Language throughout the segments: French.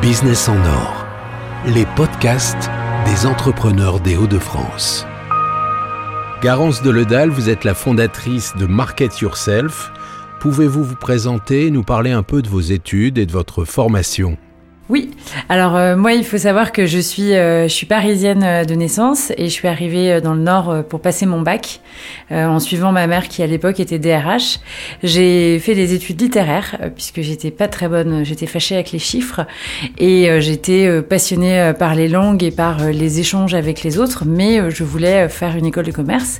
Business en or, les podcasts des entrepreneurs des Hauts-de-France. Garance de Ledal, vous êtes la fondatrice de Market Yourself. Pouvez-vous vous présenter, nous parler un peu de vos études et de votre formation? Oui, alors euh, moi il faut savoir que je suis euh, parisienne euh, de naissance et je suis arrivée dans le nord pour passer mon bac en suivant ma mère qui à l'époque était DRH. J'ai fait des études littéraires puisque j'étais pas très bonne, j'étais fâchée avec les chiffres et j'étais passionnée par les langues et par les échanges avec les autres, mais je voulais faire une école de commerce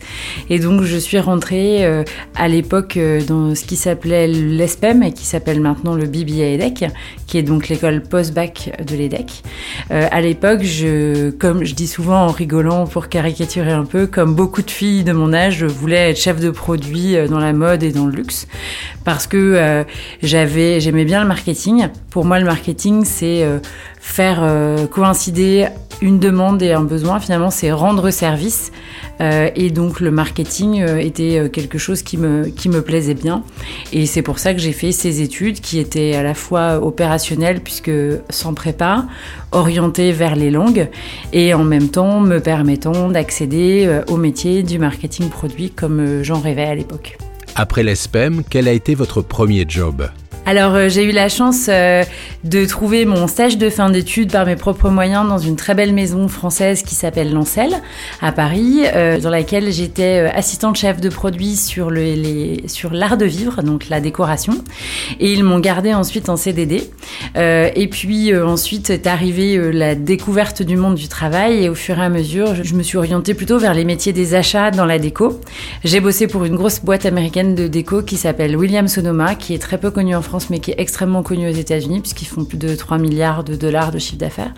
et donc je suis rentrée à l'époque dans ce qui s'appelait l'ESPEM et qui s'appelle maintenant le BBA EDEC, qui est donc l'école post de l'EDEC. Euh, à l'époque, je, comme je dis souvent en rigolant pour caricaturer un peu, comme beaucoup de filles de mon âge, je voulais être chef de produit euh, dans la mode et dans le luxe parce que euh, j'avais, j'aimais bien le marketing. Pour moi, le marketing, c'est faire coïncider une demande et un besoin. Finalement, c'est rendre service. et donc, le marketing était quelque chose qui me, qui me plaisait bien. Et c'est pour ça que j'ai fait ces études qui étaient à la fois opérationnelles, puisque sans prépa, orienté vers les langues et en même temps me permettant d'accéder euh, au métier du marketing produit comme euh, j'en rêvais à l'époque. Après l'ESPEM, quel a été votre premier job? Alors euh, j'ai eu la chance euh, de trouver mon stage de fin d'études par mes propres moyens dans une très belle maison française qui s'appelle Lancel à Paris, euh, dans laquelle j'étais assistante chef de produit sur le, sur l'art de vivre, donc la décoration. Et ils m'ont gardé ensuite en CDD. et puis ensuite est arrivée la découverte du monde du travail et au fur et à mesure, je, je me suis orientée plutôt vers les métiers des achats dans la déco. J'ai bossé pour une grosse boîte américaine de déco qui s'appelle William Sonoma, qui est très peu connue en France mais qui est extrêmement connu aux États-Unis, puisqu'ils font plus de 3 milliards de dollars de chiffre d'affaires.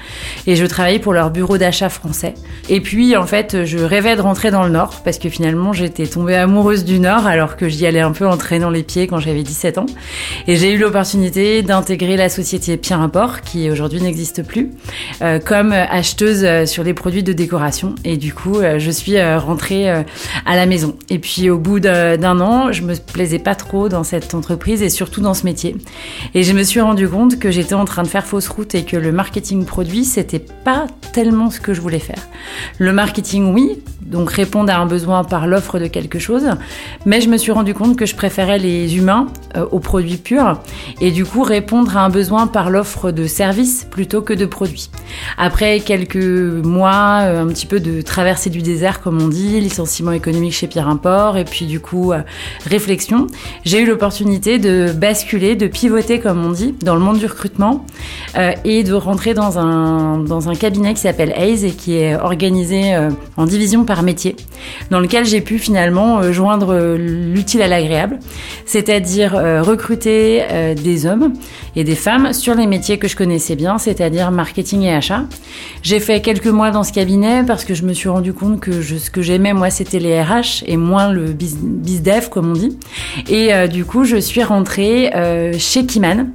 Et je travaillais pour leur bureau d'achat français. Et puis, en fait, je rêvais de rentrer dans le Nord, parce que finalement, j'étais tombée amoureuse du Nord, alors que j'y allais un peu en traînant les pieds quand j'avais 17 ans. Et j'ai eu l'opportunité d'intégrer la société Pierre Import, qui aujourd'hui n'existe plus, euh, comme acheteuse euh, sur les produits de décoration. Et du coup, euh, je suis rentrée à la maison. Et puis, au bout d'un an, je me plaisais pas trop dans cette entreprise et surtout dans ce métier et je me suis rendu compte que j'étais en train de faire fausse route et que le marketing produit, c'était pas tellement ce que je voulais faire. Le marketing, oui, donc répondre à un besoin par l'offre de quelque chose, mais je me suis rendu compte que je préférais les humains euh, aux produits purs et du coup répondre à un besoin par l'offre de services plutôt que de produits. Après quelques mois, euh, un petit peu de traversée du désert comme on dit, licenciement économique chez Pierre Import et puis du coup euh, réflexion, j'ai eu l'opportunité de basculer, de pivoter comme on dit dans le monde du recrutement et de rentrer dans un, dans un cabinet qui s'appelle Hayes et qui est organisé en division par métier, dans lequel j'ai pu finalement euh, joindre euh, l'utile à l'agréable, c'est-à-dire euh, recruter des hommes et des femmes sur les métiers que je connaissais bien, c'est-à-dire marketing et achat. J'ai fait quelques mois dans ce cabinet parce que je me suis rendu compte que ce que j'aimais moi c'était les RH et moins le biz, dev comme on dit. Et du coup je suis rentrée chez Kiman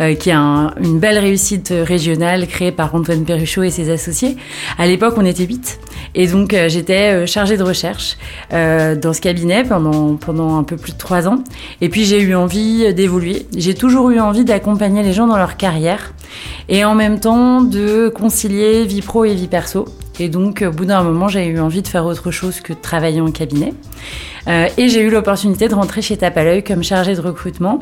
euh, qui est une belle réussite régionale créée par Antoine Perruchot et ses associés. À l'époque, on était 8. Et donc, euh, j'étais euh, chargée de recherche dans ce cabinet pendant, pendant un peu plus de trois ans. Et puis, j'ai eu envie d'évoluer. J'ai toujours eu envie d'accompagner les gens dans leur carrière et en même temps de concilier vie pro et vie perso. Et donc, au bout d'un moment, j'ai eu envie de faire autre chose que de travailler en cabinet. Euh, et j'ai eu l'opportunité de rentrer chez Tapalœil comme chargée de recrutement.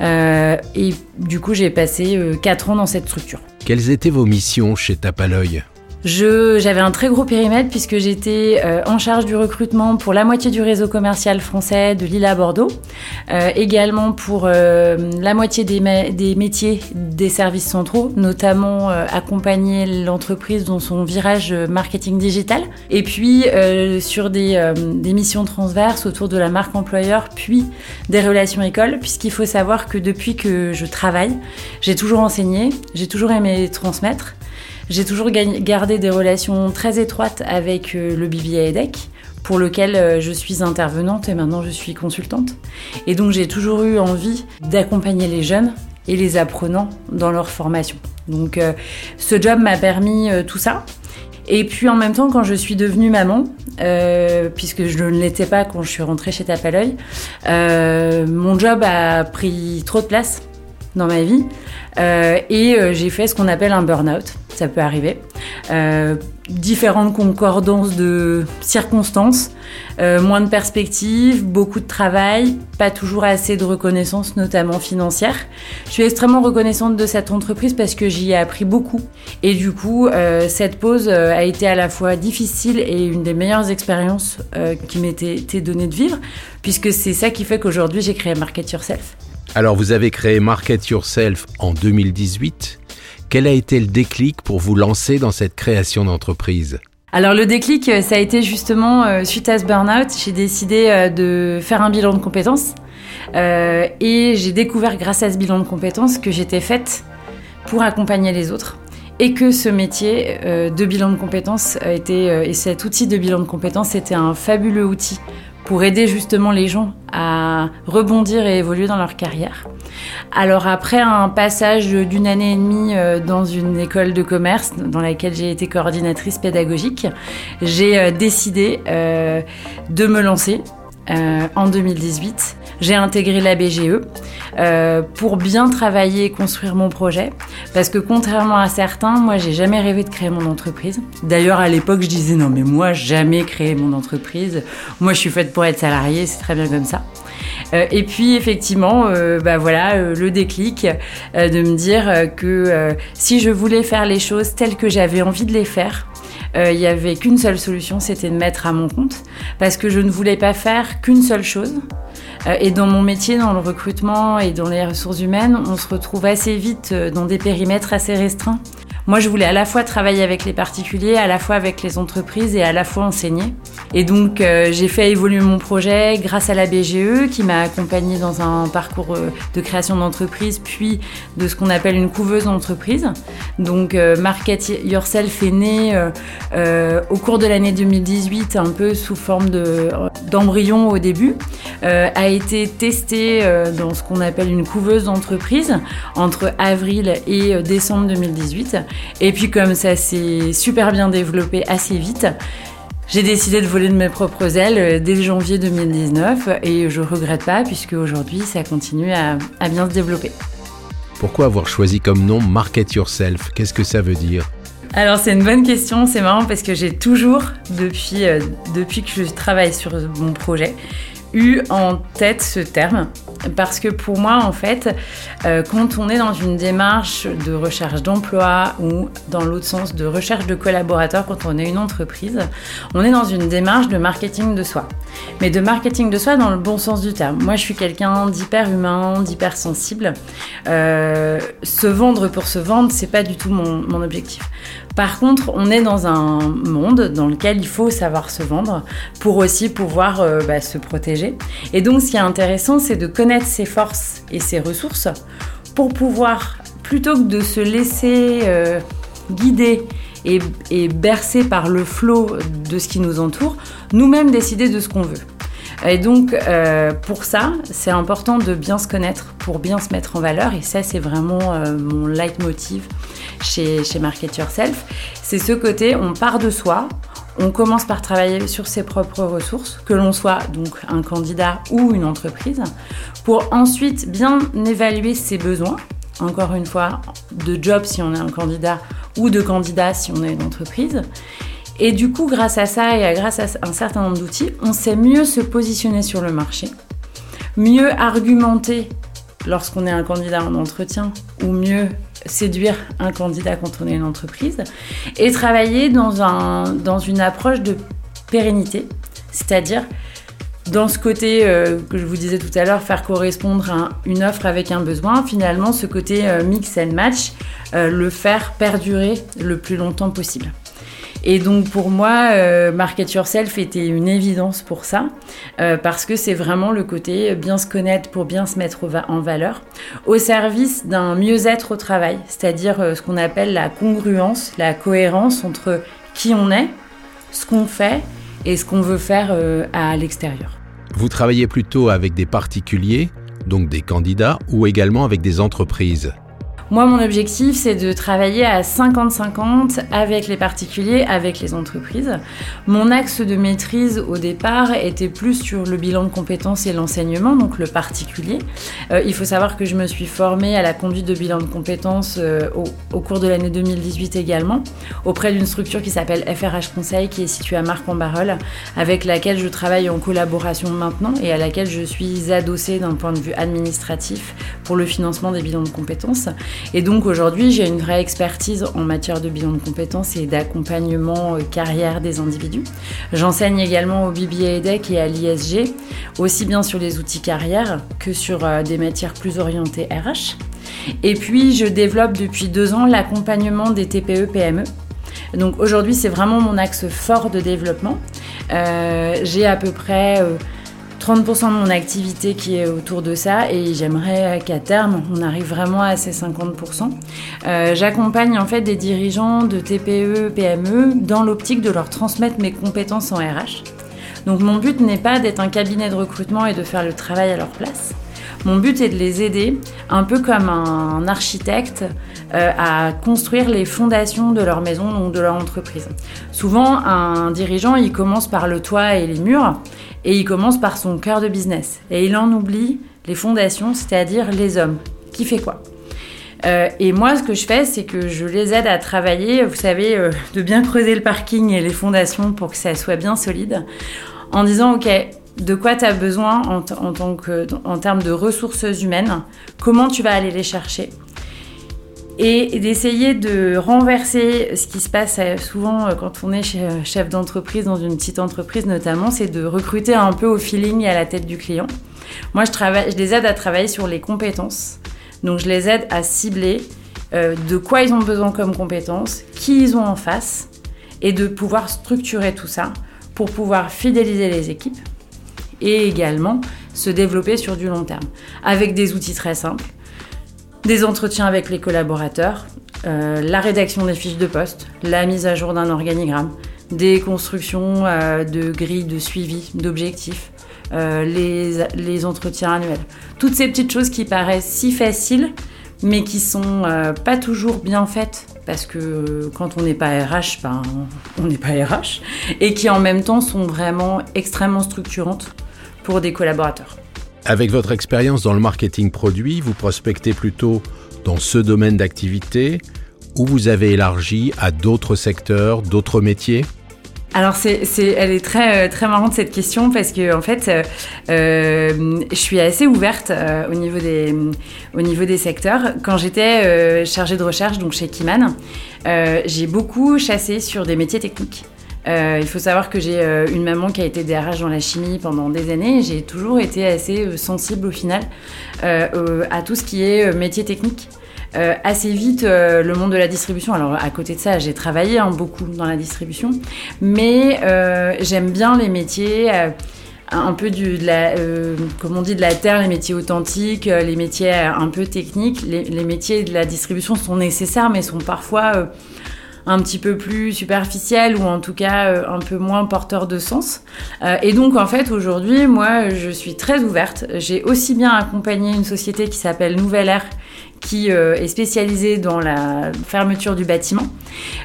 Euh, et du coup, j'ai passé 4 euh, ans dans cette structure. Quelles étaient vos missions chez Tapalœil j'avais un très gros périmètre puisque j'étais euh, en charge du recrutement pour la moitié du réseau commercial français de Lille à Bordeaux, euh, également pour euh, la moitié des, métiers des services centraux, notamment accompagner l'entreprise dans son virage marketing digital, et puis sur des, missions transverses autour de la marque employeur, puis des relations écoles, puisqu'il faut savoir que depuis que je travaille, j'ai toujours enseigné, j'ai toujours aimé transmettre. J'ai toujours gardé des relations très étroites avec euh, le BBA EDEC, pour lequel euh, je suis intervenante et maintenant je suis consultante. Et donc j'ai toujours eu envie d'accompagner les jeunes et les apprenants dans leur formation. Donc euh, ce job m'a permis tout ça. Et puis en même temps, quand je suis devenue maman, puisque je ne l'étais pas quand je suis rentrée chez Tapalœil, mon job a pris trop de place dans ma vie. Euh, et euh, j'ai fait ce qu'on appelle un burn-out. Ça peut arriver. Euh, différentes concordances de circonstances, moins de perspectives, beaucoup de travail, pas toujours assez de reconnaissance, notamment financière. Je suis extrêmement reconnaissante de cette entreprise parce que j'y ai appris beaucoup. Et du coup, cette pause a été à la fois difficile et une des meilleures expériences qui m'était donnée de vivre, puisque c'est ça qui fait qu'aujourd'hui j'ai créé Market Yourself. Alors vous avez créé Market Yourself en 2018. Quel a été le déclic pour vous lancer dans cette création d'entreprise? Alors le déclic, euh, ça a été justement euh, suite à ce burn-out, j'ai décidé euh, de faire un bilan de compétences. Et j'ai découvert grâce à ce bilan de compétences que j'étais faite pour accompagner les autres. Et que ce métier de bilan de compétences et cet outil de bilan de compétences était un fabuleux outil pour aider justement les gens à rebondir et évoluer dans leur carrière. Alors après un passage d'une année et demie euh, dans une école de commerce dans laquelle j'ai été coordinatrice pédagogique, j'ai euh, décidé euh, de me lancer en 2018 j'ai intégré la BGE euh, pour bien travailler et construire mon projet. Parce que contrairement à certains, moi, j'ai jamais rêvé de créer mon entreprise. D'ailleurs, à l'époque, je disais non, mais moi, jamais créer mon entreprise. Moi, je suis faite pour être salariée, c'est très bien comme ça. Euh, et puis effectivement, euh, bah voilà, le déclic de me dire que si je voulais faire les choses telles que j'avais envie de les faire, il n'y avait qu'une seule solution, c'était de mettre à mon compte, parce que je ne voulais pas faire qu'une seule chose. Et dans mon métier, dans le recrutement et dans les ressources humaines, on se retrouve assez vite dans des périmètres assez restreints. Moi, je voulais à la fois travailler avec les particuliers, à la fois avec les entreprises et à la fois enseigner. Et donc, euh, j'ai fait évoluer mon projet grâce à la BGE qui m'a accompagnée dans un parcours euh, de création d'entreprise, puis de ce qu'on appelle une couveuse d'entreprise. Donc, euh, Market Yourself est né au cours de l'année 2018, un peu sous forme d'embryon au début, a été testé dans ce qu'on appelle une couveuse d'entreprise entre avril et décembre 2018. Et puis comme ça s'est super bien développé assez vite, j'ai décidé de voler de mes propres ailes euh, dès janvier 2019 et je regrette pas puisque aujourd'hui ça continue à, bien se développer. Pourquoi avoir choisi comme nom Market Yourself? Qu'est-ce que ça veut dire? Alors c'est une bonne question, c'est marrant parce que j'ai toujours, depuis, euh, depuis que je travaille sur mon projet, eu en tête ce terme parce que pour moi, en fait, euh, quand on est dans une démarche de recherche d'emploi ou dans l'autre sens de recherche de collaborateurs, quand on est une entreprise, on est dans une démarche de marketing de soi. Mais de marketing de soi dans le bon sens du terme. Moi, je suis quelqu'un d'hyper humain, d'hyper sensible. Euh, se vendre pour se vendre, c'est pas du tout mon, mon objectif. Par contre, on est dans un monde dans lequel il faut savoir se vendre pour aussi pouvoir euh, bah, se protéger. Et donc, ce qui est intéressant, c'est de connaître ses forces et ses ressources pour pouvoir, plutôt que de se laisser euh, guider et, et bercer par le flot de ce qui nous entoure, nous-mêmes décider de ce qu'on veut. Et donc, euh, pour ça, c'est important de bien se connaître pour bien se mettre en valeur. Et ça, c'est vraiment mon leitmotiv chez, Market Yourself. C'est ce côté, on part de soi, on commence par travailler sur ses propres ressources, que l'on soit donc un candidat ou une entreprise, pour ensuite bien évaluer ses besoins, encore une fois, de job si on est un candidat ou de candidat si on est une entreprise. Et du coup, grâce à ça et grâce à un certain nombre d'outils, on sait mieux se positionner sur le marché, mieux argumenter lorsqu'on est un candidat en entretien ou mieux séduire un candidat quand on est une entreprise et travailler dans, un, dans une approche de pérennité, c'est-à-dire dans ce côté euh, que je vous disais tout à l'heure, faire correspondre une offre avec un besoin, finalement ce côté euh, mix and match, euh, le faire perdurer le plus longtemps possible. Et donc pour moi, euh, Market Yourself était une évidence pour ça, euh, parce que c'est vraiment le côté bien se connaître pour bien se mettre en valeur, au service d'un mieux-être au travail, c'est-à-dire euh, ce qu'on appelle la congruence, la cohérence entre qui on est, ce qu'on fait et ce qu'on veut faire à l'extérieur. Vous travaillez plutôt avec des particuliers, donc des candidats, ou également avec des entreprises? Moi, mon objectif, c'est de travailler à 50-50 avec les particuliers, avec les entreprises. Mon axe de maîtrise au départ était plus sur le bilan de compétences et l'enseignement, donc le particulier. Euh, il faut savoir que je me suis formée à la conduite de bilan de compétences euh, au, cours de l'année 2018 également, auprès d'une structure qui s'appelle FRH Conseil, qui est située à Marc-en-Barœul, avec laquelle je travaille en collaboration maintenant et à laquelle je suis adossée d'un point de vue administratif pour le financement des bilans de compétences. Et donc aujourd'hui, j'ai une vraie expertise en matière de bilan de compétences et d'accompagnement euh, carrière des individus. J'enseigne également au BBA EDEC et à l'ISG, aussi bien sur les outils carrière que sur euh, des matières plus orientées RH. Et puis, je développe depuis deux ans l'accompagnement des TPE-PME. Donc aujourd'hui, c'est vraiment mon axe fort de développement. Euh, j'ai à peu près... 30% de mon activité qui est autour de ça et j'aimerais qu'à terme on arrive vraiment à ces 50%. Euh, J'accompagne en fait des dirigeants de TPE, PME dans l'optique de leur transmettre mes compétences en RH. Donc mon but n'est pas d'être un cabinet de recrutement et de faire le travail à leur place. Mon but est de les aider, un peu comme un architecte, euh, à construire les fondations de leur maison ou de leur entreprise. Souvent, un dirigeant, il commence par le toit et les murs, et il commence par son cœur de business. Et il en oublie les fondations, c'est-à-dire les hommes. Qui fait quoi? Euh, et moi, ce que je fais, c'est que je les aide à travailler, vous savez, euh, de bien creuser le parking et les fondations pour que ça soit bien solide, en disant, OK, de quoi tu as besoin en, tant que, en termes de ressources humaines, comment tu vas aller les chercher, et d'essayer de renverser ce qui se passe euh, souvent euh, quand on est euh, chef d'entreprise dans une petite entreprise notamment, c'est de recruter un peu au feeling et à la tête du client. Moi, je, travaille, je les aide à travailler sur les compétences. Donc, je les aide à cibler de quoi ils ont besoin comme compétences, qui ils ont en face, et de pouvoir structurer tout ça pour pouvoir fidéliser les équipes et également se développer sur du long terme avec des outils très simples des entretiens avec les collaborateurs, euh, la rédaction des fiches de poste, la mise à jour d'un organigramme, des constructions euh, de grilles de suivi, d'objectifs, euh, les, les, entretiens annuels. Toutes ces petites choses qui paraissent si faciles, mais qui sont pas toujours bien faites parce que quand on n'est pas RH, ben, on n'est pas RH, et qui en même temps sont vraiment extrêmement structurantes pour des collaborateurs. Avec votre expérience dans le marketing produit, vous prospectez plutôt dans ce domaine d'activité ou vous avez élargi à d'autres secteurs, d'autres métiers? Alors, c'est, elle est très, euh, très marrante cette question parce que, en fait, euh, euh, je suis assez ouverte au, niveau des, au niveau des secteurs. Quand j'étais chargée de recherche, donc chez Kiman, j'ai beaucoup chassé sur des métiers techniques. Euh, il faut savoir que j'ai euh, une maman qui a été DRH dans la chimie pendant des années. J'ai toujours été assez euh, sensible au final à tout ce qui est métier technique. assez vite, le monde de la distribution. Alors, à côté de ça, j'ai travaillé hein, beaucoup dans la distribution, mais j'aime bien les métiers un peu du, de la, comme on dit, de la terre, les métiers authentiques, les métiers un peu techniques. Les, les, métiers de la distribution sont nécessaires, mais sont parfois un petit peu plus superficiel ou en tout cas euh, un peu moins porteur de sens. Euh, et donc en fait aujourd'hui, moi je suis très ouverte. J'ai aussi bien accompagné une société qui s'appelle Nouvelle Air qui euh, est spécialisée dans la fermeture du bâtiment,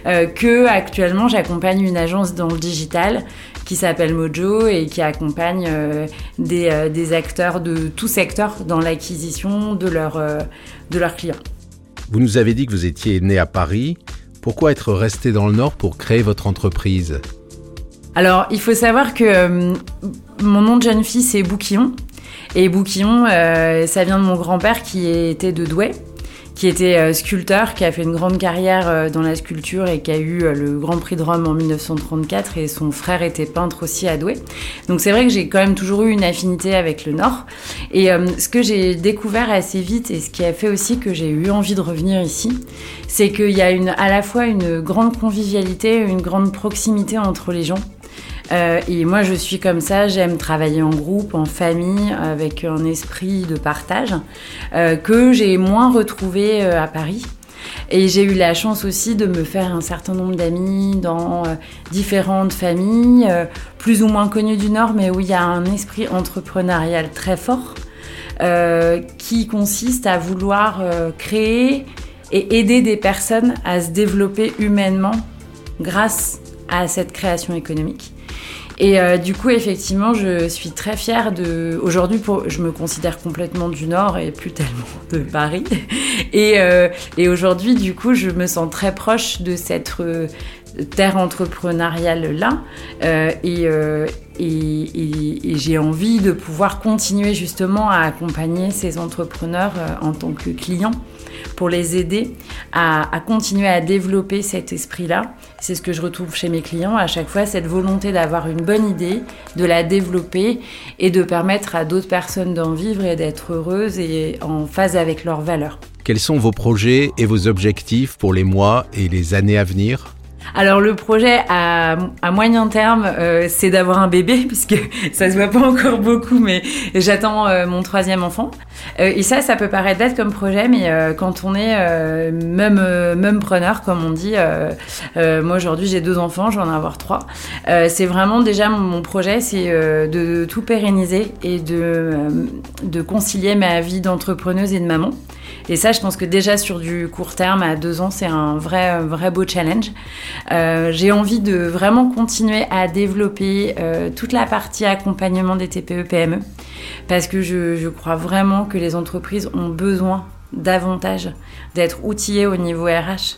que actuellement j'accompagne une agence dans le digital qui s'appelle Mojo et qui accompagne des, acteurs de tout secteur dans l'acquisition de, de leurs clients. Vous nous avez dit que vous étiez né à Paris. Pourquoi être resté dans le Nord pour créer votre entreprise? Alors, il faut savoir que euh, mon nom de jeune fille, c'est Bouquillon. Et Bouquillon, euh, ça vient de mon grand-père qui était de Douai qui était euh, sculpteur, qui a fait une grande carrière euh, dans la sculpture et qui a eu euh, le Grand Prix de Rome en 1934 et son frère était peintre aussi à Douai. Donc c'est vrai que j'ai quand même toujours eu une affinité avec le Nord. Et ce que j'ai découvert assez vite et ce qui a fait aussi que j'ai eu envie de revenir ici, c'est qu'il y a à la fois une grande convivialité, une grande proximité entre les gens. Euh, et moi, je suis comme ça, j'aime travailler en groupe, en famille, avec un esprit de partage euh, que j'ai moins retrouvé euh, à Paris. Et j'ai eu la chance aussi de me faire un certain nombre d'amis dans différentes familles, plus ou moins connues du Nord, mais où il y a un esprit entrepreneurial très fort, qui consiste à vouloir créer et aider des personnes à se développer humainement grâce à cette création économique. Et euh, du coup, effectivement, je suis très fière de. Aujourd'hui, je me considère complètement du Nord et plus tellement de Paris. Et, euh, et aujourd'hui, du coup, je me sens très proche de cette euh, terre entrepreneuriale là. et, et, j'ai envie de pouvoir continuer justement à accompagner ces entrepreneurs en tant que clients pour les aider à, continuer à développer cet esprit-là. C'est ce que je retrouve chez mes clients à chaque fois, cette volonté d'avoir une bonne idée, de la développer et de permettre à d'autres personnes d'en vivre et d'être heureuses et en phase avec leurs valeurs. Quels sont vos projets et vos objectifs pour les mois et les années à venir? Alors le projet à, moyen terme, euh, c'est d'avoir un bébé, puisque ça se voit pas encore beaucoup, mais j'attends euh, mon troisième enfant. Euh, et ça, ça peut paraître bête comme projet, mais quand on est même, même preneur, comme on dit, moi aujourd'hui j'ai deux enfants, je vais en avoir trois. c'est vraiment déjà mon, projet, c'est de tout pérenniser et de, de concilier ma vie d'entrepreneuse et de maman. Et ça, je pense que déjà sur du court terme, à deux ans, c'est un vrai, vrai beau challenge. Euh, j'ai envie de vraiment continuer à développer euh, toute la partie accompagnement des TPE-PME parce que je, je crois vraiment que les entreprises ont besoin davantage d'être outillées au niveau RH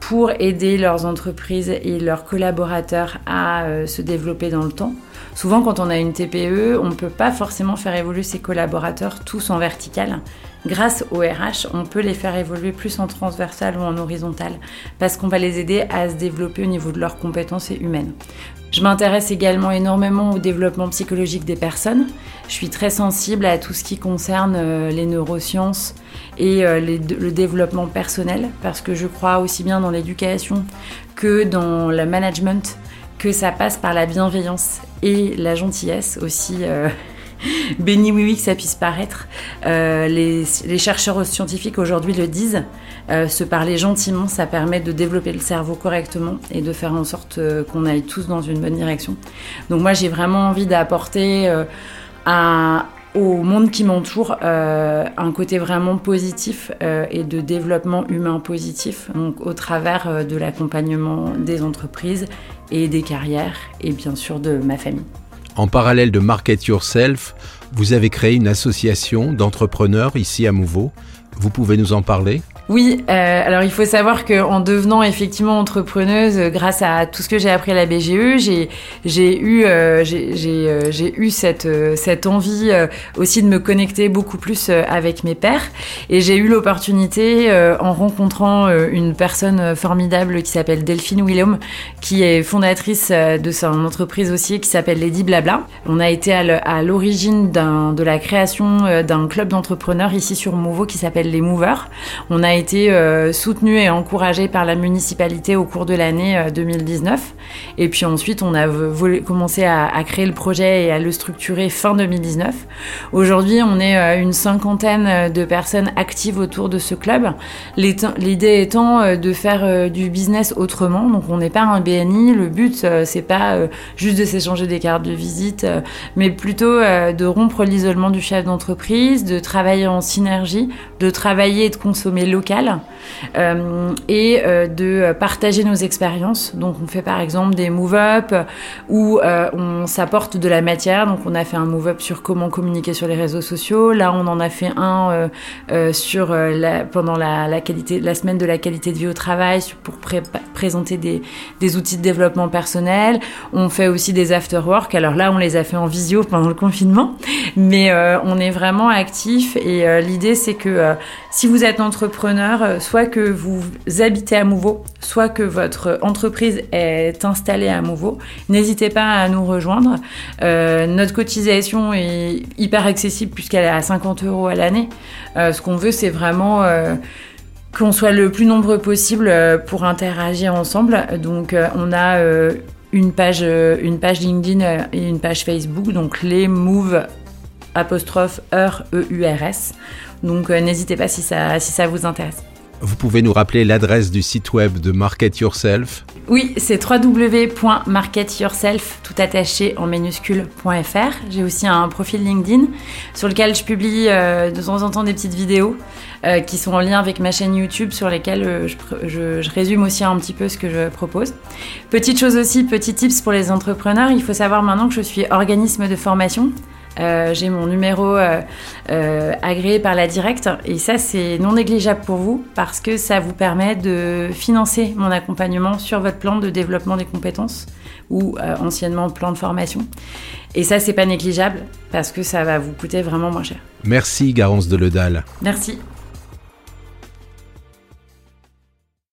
pour aider leurs entreprises et leurs collaborateurs à euh, se développer dans le temps. Souvent, quand on a une TPE, on ne peut pas forcément faire évoluer ses collaborateurs tous en vertical. Grâce au RH, on peut les faire évoluer plus en transversal ou en horizontal, parce qu'on va les aider à se développer au niveau de leurs compétences humaines. Je m'intéresse également énormément au développement psychologique des personnes. Je suis très sensible à tout ce qui concerne euh, les neurosciences et euh, le développement personnel, parce que je crois aussi bien dans l'éducation que dans le management que ça passe par la bienveillance et la gentillesse aussi. Euh, béni oui oui que ça puisse paraître. Euh, les, chercheurs scientifiques aujourd'hui le disent. Euh, se parler gentiment, ça permet de développer le cerveau correctement et de faire en sorte qu'on aille tous dans une bonne direction. Donc moi j'ai vraiment envie d'apporter au monde qui m'entoure un côté vraiment positif et de développement humain positif, donc au travers de l'accompagnement des entreprises et des carrières et bien sûr de ma famille. En parallèle de Market Yourself, vous avez créé une association d'entrepreneurs ici à Mouveau. Vous pouvez nous en parler? Oui, euh, alors il faut savoir qu'en devenant effectivement entrepreneuse, euh, grâce à tout ce que j'ai appris à la BGE, j'ai eu euh, j'ai eu cette cette envie aussi de me connecter beaucoup plus avec mes pères et j'ai eu l'opportunité en rencontrant une personne formidable qui s'appelle Delphine Willem, qui est fondatrice de son entreprise aussi qui s'appelle Lady Blabla. On a été à l'origine de la création d'un club d'entrepreneurs ici sur Mouveau qui s'appelle les Movers. On a été euh, soutenu et encouragé par la municipalité au cours de l'année 2019. Euh, et puis ensuite, on a commencé à, créer le projet et à le structurer fin 2019. Aujourd'hui, on est euh, une cinquantaine de personnes actives autour de ce club. L'idée étant de faire du business autrement. Donc, on n'est pas un BNI. Le but, c'est pas juste de s'échanger des cartes de visite, mais plutôt de rompre l'isolement du chef d'entreprise, de travailler en synergie, de travailler et de consommer local euh, et euh, de partager nos expériences. Donc on fait par exemple des move-up où euh, on s'apporte de la matière. Donc on a fait un move-up sur comment communiquer sur les réseaux sociaux. Là on en a fait un sur la, pendant la, qualité, la semaine de la qualité de vie au travail pour présenter des, des, outils de développement personnel. On fait aussi des after-work. Alors là on les a fait en visio pendant le confinement, mais on est vraiment actif et l'idée c'est que si vous êtes entrepreneur euh, soit que vous habitez à Mouveau, soit que votre entreprise est installée à Mouveau, n'hésitez pas à nous rejoindre. Euh, notre cotisation est hyper accessible puisqu'elle est à 50 euros à l'année. Euh, ce qu'on veut, c'est vraiment qu'on soit le plus nombreux possible pour interagir ensemble. Donc, on a une page, une page LinkedIn et une page Facebook, donc les Move apostrophe E-U-R-S. Donc euh, n'hésitez pas si ça, si ça vous intéresse. Vous pouvez nous rappeler l'adresse du site web de Market Yourself Oui, c'est www.marketyourself, tout attaché en minuscule.fr. J'ai aussi un profil LinkedIn sur lequel je publie euh, de temps en temps des petites vidéos euh, qui sont en lien avec ma chaîne YouTube sur lesquelles euh, je, je, résume aussi un petit peu ce que je propose. Petite chose aussi, petit tips pour les entrepreneurs, il faut savoir maintenant que je suis organisme de formation. Euh, j'ai mon numéro euh, euh, agréé par la directe et ça c'est non négligeable pour vous parce que ça vous permet de financer mon accompagnement sur votre plan de développement des compétences ou anciennement plan de formation. Et ça c'est pas négligeable parce que ça va vous coûter vraiment moins cher. Merci Garance de Ledal. Merci.